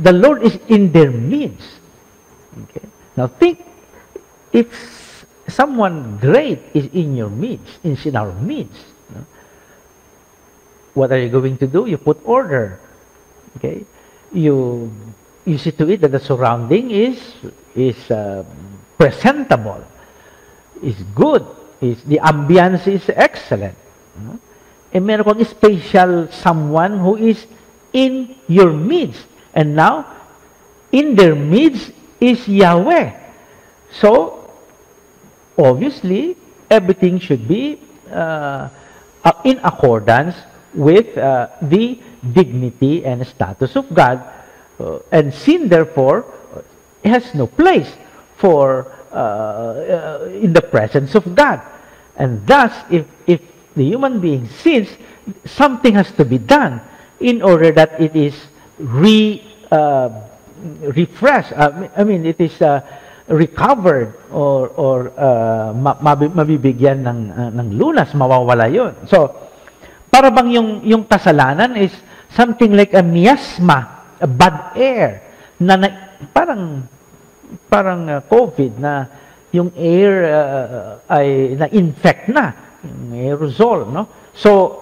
The Lord is in their midst. Okay. Now think if someone great is in your midst, is in our midst. No? What are you going to do? You put order. Okay. You you see to it that the surrounding is is uh, presentable is good. Is, the ambience is excellent. Eh, meron kang special someone who is in your midst. And now, in their midst is Yahweh. So, obviously, everything should be uh, uh, in accordance with uh, the dignity and status of God. Uh, and sin, therefore, has no place for uh, uh, in the presence of God. And thus, if, if the human being sins, something has to be done in order that it is re uh, refreshed. Uh, I mean, it is uh, recovered or or uh, mabibigyan ng uh, ng lunas, mawawala 'yon. So, para bang yung yung kasalanan is something like a miasma, a bad air na, na parang parang uh, COVID na yung air uh, ay na-infect na, aerosol, no? So,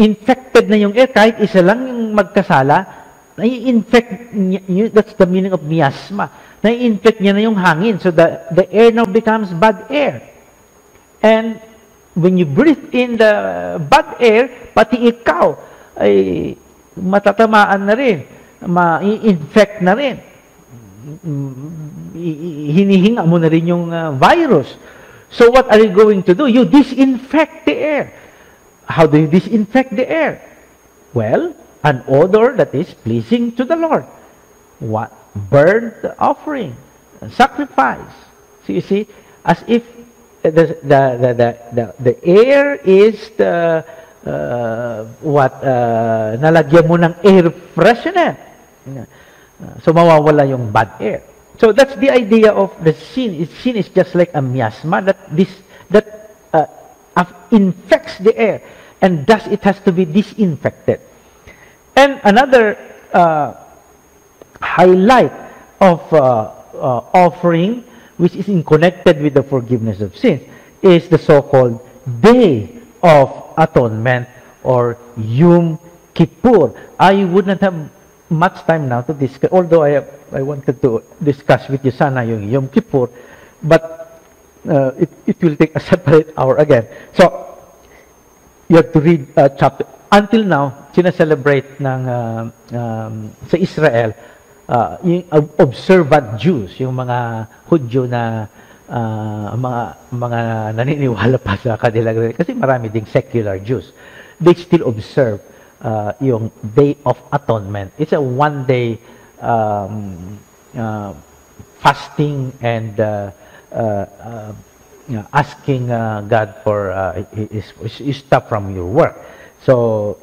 infected na yung air, kahit isa lang yung magkasala, nai-infect that's the meaning of miasma. Nai-infect niya na yung hangin. So, the, the air now becomes bad air. And when you breathe in the bad air, pati ikaw ay matatamaan na rin, ma-infect na rin hinihinga mo na rin yung uh, virus. So what are you going to do? You disinfect the air. How do you disinfect the air? Well, an odor that is pleasing to the Lord. What? Burnt offering, sacrifice. So you see, as if the, the, the, the, the, the air is the, uh, what, uh, nalagyan mo ng air freshener. So mawawala yung bad air. So that's the idea of the sin. Sin is just like a miasma that this that uh, infects the air, and thus it has to be disinfected. And another uh, highlight of uh, uh offering, which is in connected with the forgiveness of sins, is the so-called Day of Atonement or Yom Kippur. I would not have much time now to discuss, although I, I wanted to discuss with you sana yung Yom Kippur, but uh, it, it will take a separate hour again. So, you have to read uh, chapter. Until now, sinaselebrate ng, uh, um, sa Israel, uh, yung observant Jews, yung mga Hudyo na uh, mga mga naniniwala pa sa kanila kasi marami ding secular Jews. They still observe uh, yung Day of Atonement. It's a one-day um, uh, fasting and uh, uh, uh, asking uh, God for uh, his, his stuff from your work. So,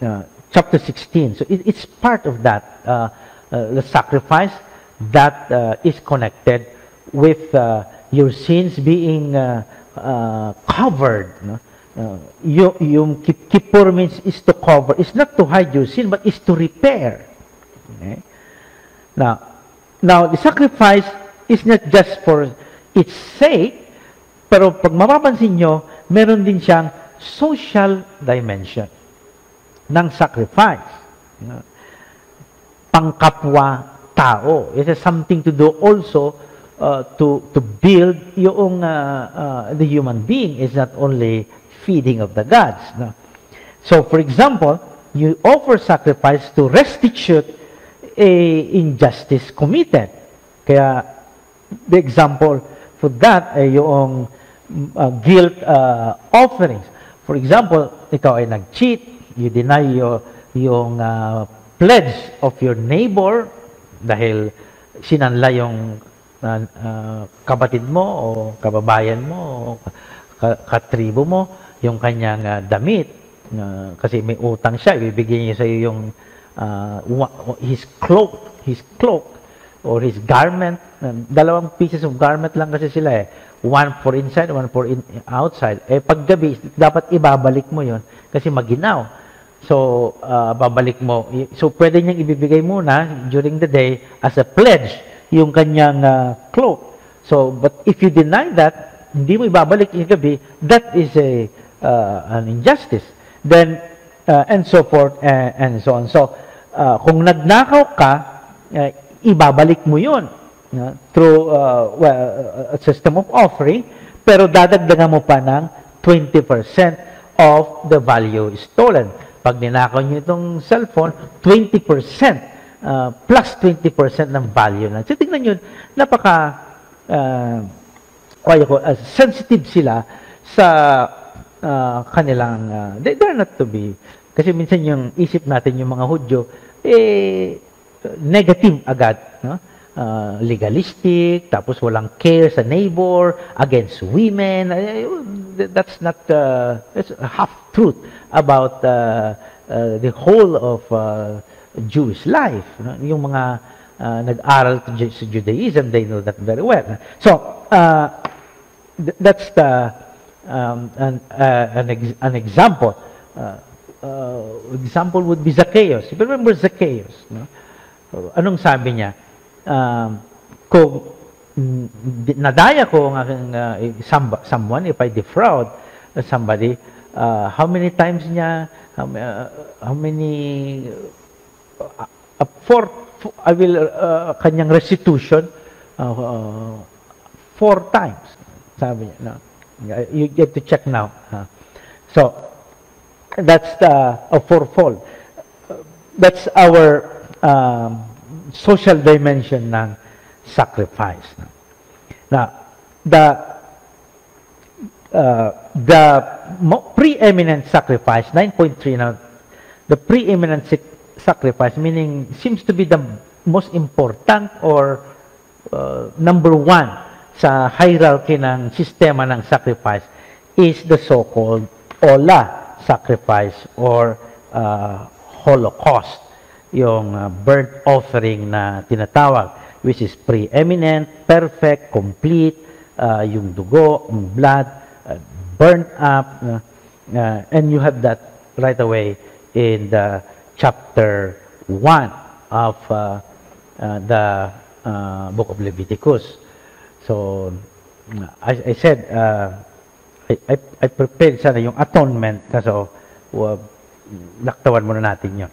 uh, chapter 16. So, it, it's part of that, uh, uh, the sacrifice that uh, is connected with uh, your sins being covered. No? Uh, yung, kippur means is to cover. It's not to hide your sin, but is to repair. Okay? Now, now, the sacrifice is not just for its sake, pero pag mapapansin nyo, meron din siyang social dimension ng sacrifice. Pangkapwa tao. It has something to do also uh, to to build yung uh, uh, the human being is not only feeding of the gods. No? So, for example, you offer sacrifice to restitute a injustice committed. Kaya, the example for that ay yung uh, guilt uh, offerings. For example, ikaw ay nag-cheat, you deny your, yung uh, pledge of your neighbor dahil sinanla yung uh, uh, kapatid mo o kababayan mo o katribo mo yung kanyang uh, damit, uh, kasi may utang siya, ibibigay niya sa iyo yung uh, his cloak, his cloak, or his garment. Uh, dalawang pieces of garment lang kasi sila eh. One for inside, one for in, outside. Eh, paggabi, dapat ibabalik mo yon kasi maginaw. So, uh, babalik mo. So, pwede niyang ibibigay muna during the day as a pledge yung kanyang uh, cloak. So, but if you deny that, hindi mo ibabalik yung gabi, that is a uh, an injustice. Then, uh, and so forth, and, and so on. So, uh, kung nagnakaw ka, uh, ibabalik mo yun uh, through uh, well, a system of offering, pero dadagdagan mo pa ng 20% of the value stolen pag ninakaw nyo itong cellphone, 20%, uh, plus 20% ng value na. So, tingnan nyo, napaka, uh, ko, uh, sensitive sila sa uh, kanilang, uh, they, they're not to be, kasi minsan yung isip natin, yung mga Hudyo, eh, negative agad. No? Uh, legalistic, tapos walang care sa neighbor, against women. Uh, that's not, uh, that's half truth about uh, uh, the whole of uh, Jewish life. Yung mga uh, nag-aral sa Judaism, they know that very well. So, uh, th that's the, um, an, uh, an, ex an example. Uh, uh, example would be Zacchaeus. You remember Zacchaeus? No? Anong sabi niya? Um, kung nadaya ko ng aking uh, someone, if I defraud somebody, uh, how many times niya, how, uh, how many, uh, uh, four, I will, uh, kanyang restitution, uh, uh, four times. Sabi niya, no? You get to check now. Uh, so, that's the, a fourfold. That's our um, social dimension ng sacrifice. Now, the uh, the preeminent sacrifice, 9.3 now, the preeminent sacrifice, meaning seems to be the most important or uh, number one sa hierarchy ng sistema ng sacrifice is the so-called Ola sacrifice or uh, Holocaust yung uh, burnt offering na tinatawag, which is preeminent, perfect, complete, uh, yung dugo, yung blood, uh, burnt up, uh, uh, and you have that right away in the chapter 1 of uh, uh, the uh, book of Leviticus. So, I, I said, uh, I, I, I prepared sana yung atonement, kaso uh, laktawan muna natin yun.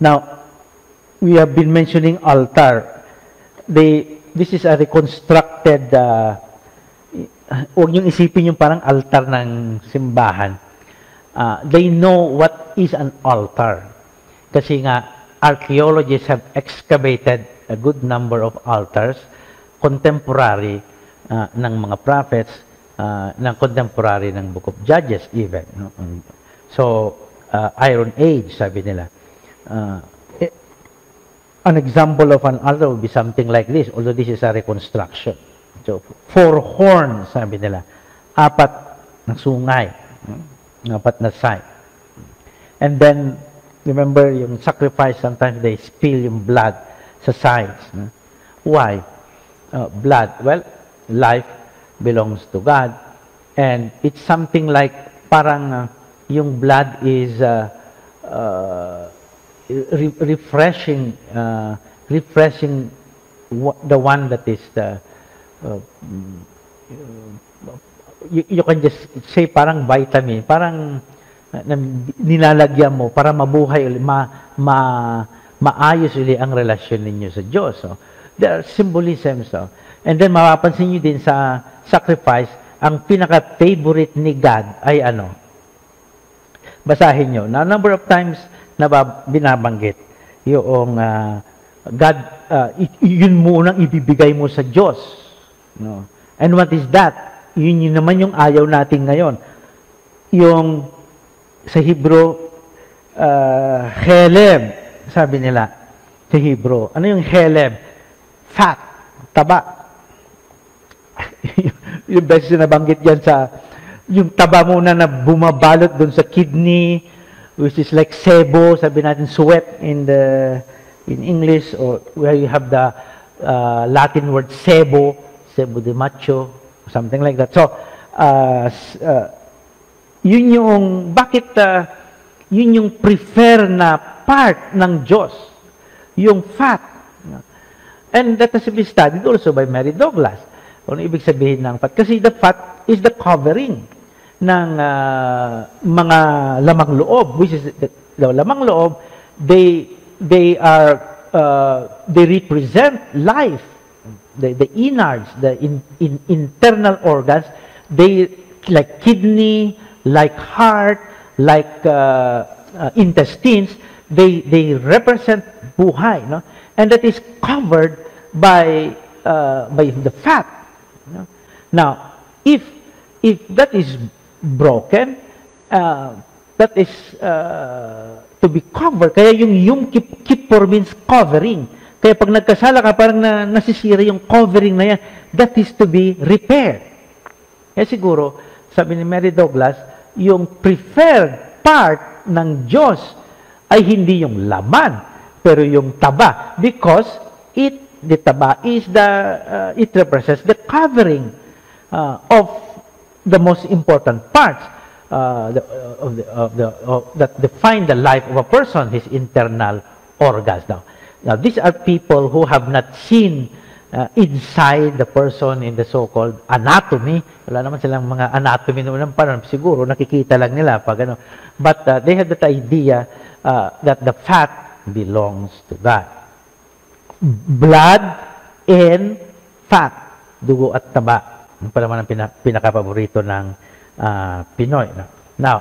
Now, we have been mentioning altar. They, this is a reconstructed, uh, huwag niyong isipin yung parang altar ng simbahan. Uh, they know what is an altar. Kasi nga, archaeologists have excavated a good number of altars, contemporary uh, ng mga prophets, uh, ng contemporary ng Book of Judges even. So, uh, Iron Age, sabi nila. Uh, an example of an altar would be something like this, although this is a reconstruction. So, four horns, sabi nila. Apat na sungay. Hmm? Apat na side. And then, remember yung sacrifice, sometimes they spill yung blood sa sides. Hmm? Why? Uh, blood. Well, life belongs to God. And it's something like, parang uh, yung blood is uh, uh, re refreshing, uh, refreshing the one that is the, uh, you, you can just say parang vitamin, parang na, nilalagyan mo para mabuhay ulit, ma, ma, maayos ulit ang relasyon ninyo sa Diyos. So, there are symbolisms. So. And then, mapapansin nyo din sa sacrifice, ang pinaka-favorite ni God ay ano? Basahin nyo. Now, number of times, na binabanggit. Yung uh, God, uh, yun munang ibibigay mo sa Diyos. No? And what is that? Yun, yun naman yung ayaw natin ngayon. Yung sa Hebrew, uh, heleb, sabi nila, sa Hebrew. Ano yung heleb? Fat, taba. yung beses na nabanggit yan sa, yung taba muna na bumabalot doon sa kidney, which is like sebo, sabi natin sweat in the in English, or where you have the uh, Latin word sebo, sebo de macho, something like that. So, uh, uh, yun yung, bakit uh, yun yung prefer na part ng Diyos, yung fat. And that has been studied also by Mary Douglas. Ano ibig sabihin ng fat? Kasi the fat is the covering ng uh, mga lamang loob, which is the, lamang loob, they they are uh, they represent life, the, the innards, the in, in, internal organs. They like kidney, like heart, like uh, uh, intestines, they they represent buhay, no? And that is covered by uh, by the fat. No? Now, if if that is broken, uh, that is uh, to be covered. Kaya yung yung kip, kipor means covering. Kaya pag nagkasala ka, parang na, nasisira yung covering na yan. That is to be repaired. Kaya siguro, sabi ni Mary Douglas, yung preferred part ng Diyos ay hindi yung laman, pero yung taba. Because it, the taba is the, uh, it represents the covering uh, of the most important parts uh, the, uh, of the, of the, of, that define the life of a person, his internal organs. Now, now these are people who have not seen uh, inside the person in the so-called anatomy. Wala naman silang mga anatomy noong panahon. Siguro nakikita lang nila pag ano. But uh, they have that idea uh, that the fat belongs to God. Blood and fat, dugo at taba. Yung pa naman ang pinaka-paborito ng uh, Pinoy. No? Now,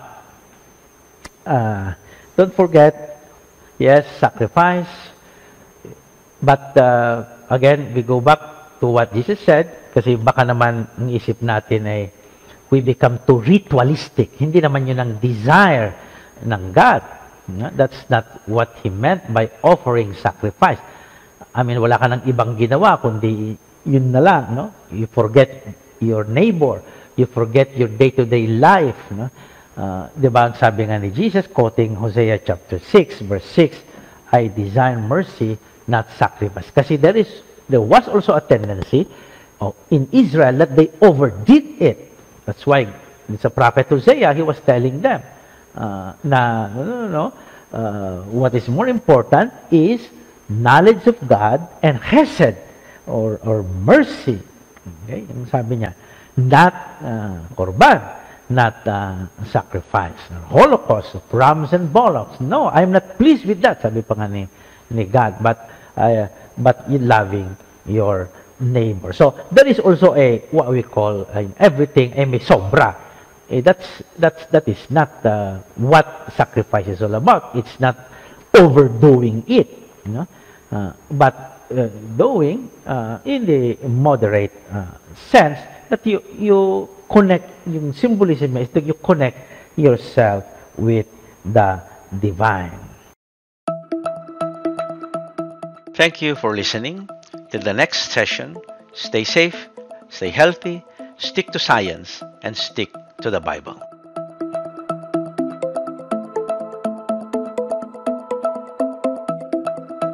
uh, don't forget, yes, sacrifice, but uh, again, we go back to what Jesus said, kasi baka naman ang isip natin ay we become too ritualistic. Hindi naman yun ang desire ng God. That's not what He meant by offering sacrifice. I mean, wala ka ng ibang ginawa, kundi yun na lang, no? You forget your neighbor you forget your day-to-day life. No? Uh, di ba, sabi nga ni Jesus, quoting Hosea chapter 6, verse 6, I design mercy, not sacrifice. Kasi there is, there was also a tendency oh, in Israel that they overdid it. That's why it's a prophet Hosea, he was telling them uh, na, no, no, no, uh, what is more important is knowledge of God and chesed or, or mercy. Okay? Yung sabi niya, not uh, korban, not uh, sacrifice, holocaust of rams and bullocks. No, I'm not pleased with that, sabi pa nga ni, ni God, but, uh, but you loving your neighbor. So, there is also a, what we call, uh, everything, a may sobra. Eh, that's, that's, that is not uh, what sacrifice is all about. It's not overdoing it, you know? Uh, but doing uh, in the moderate uh, sense that you, you connect, yung symbolism is that you connect yourself with the divine. Thank you for listening. Till the next session, stay safe, stay healthy, stick to science, and stick to the Bible.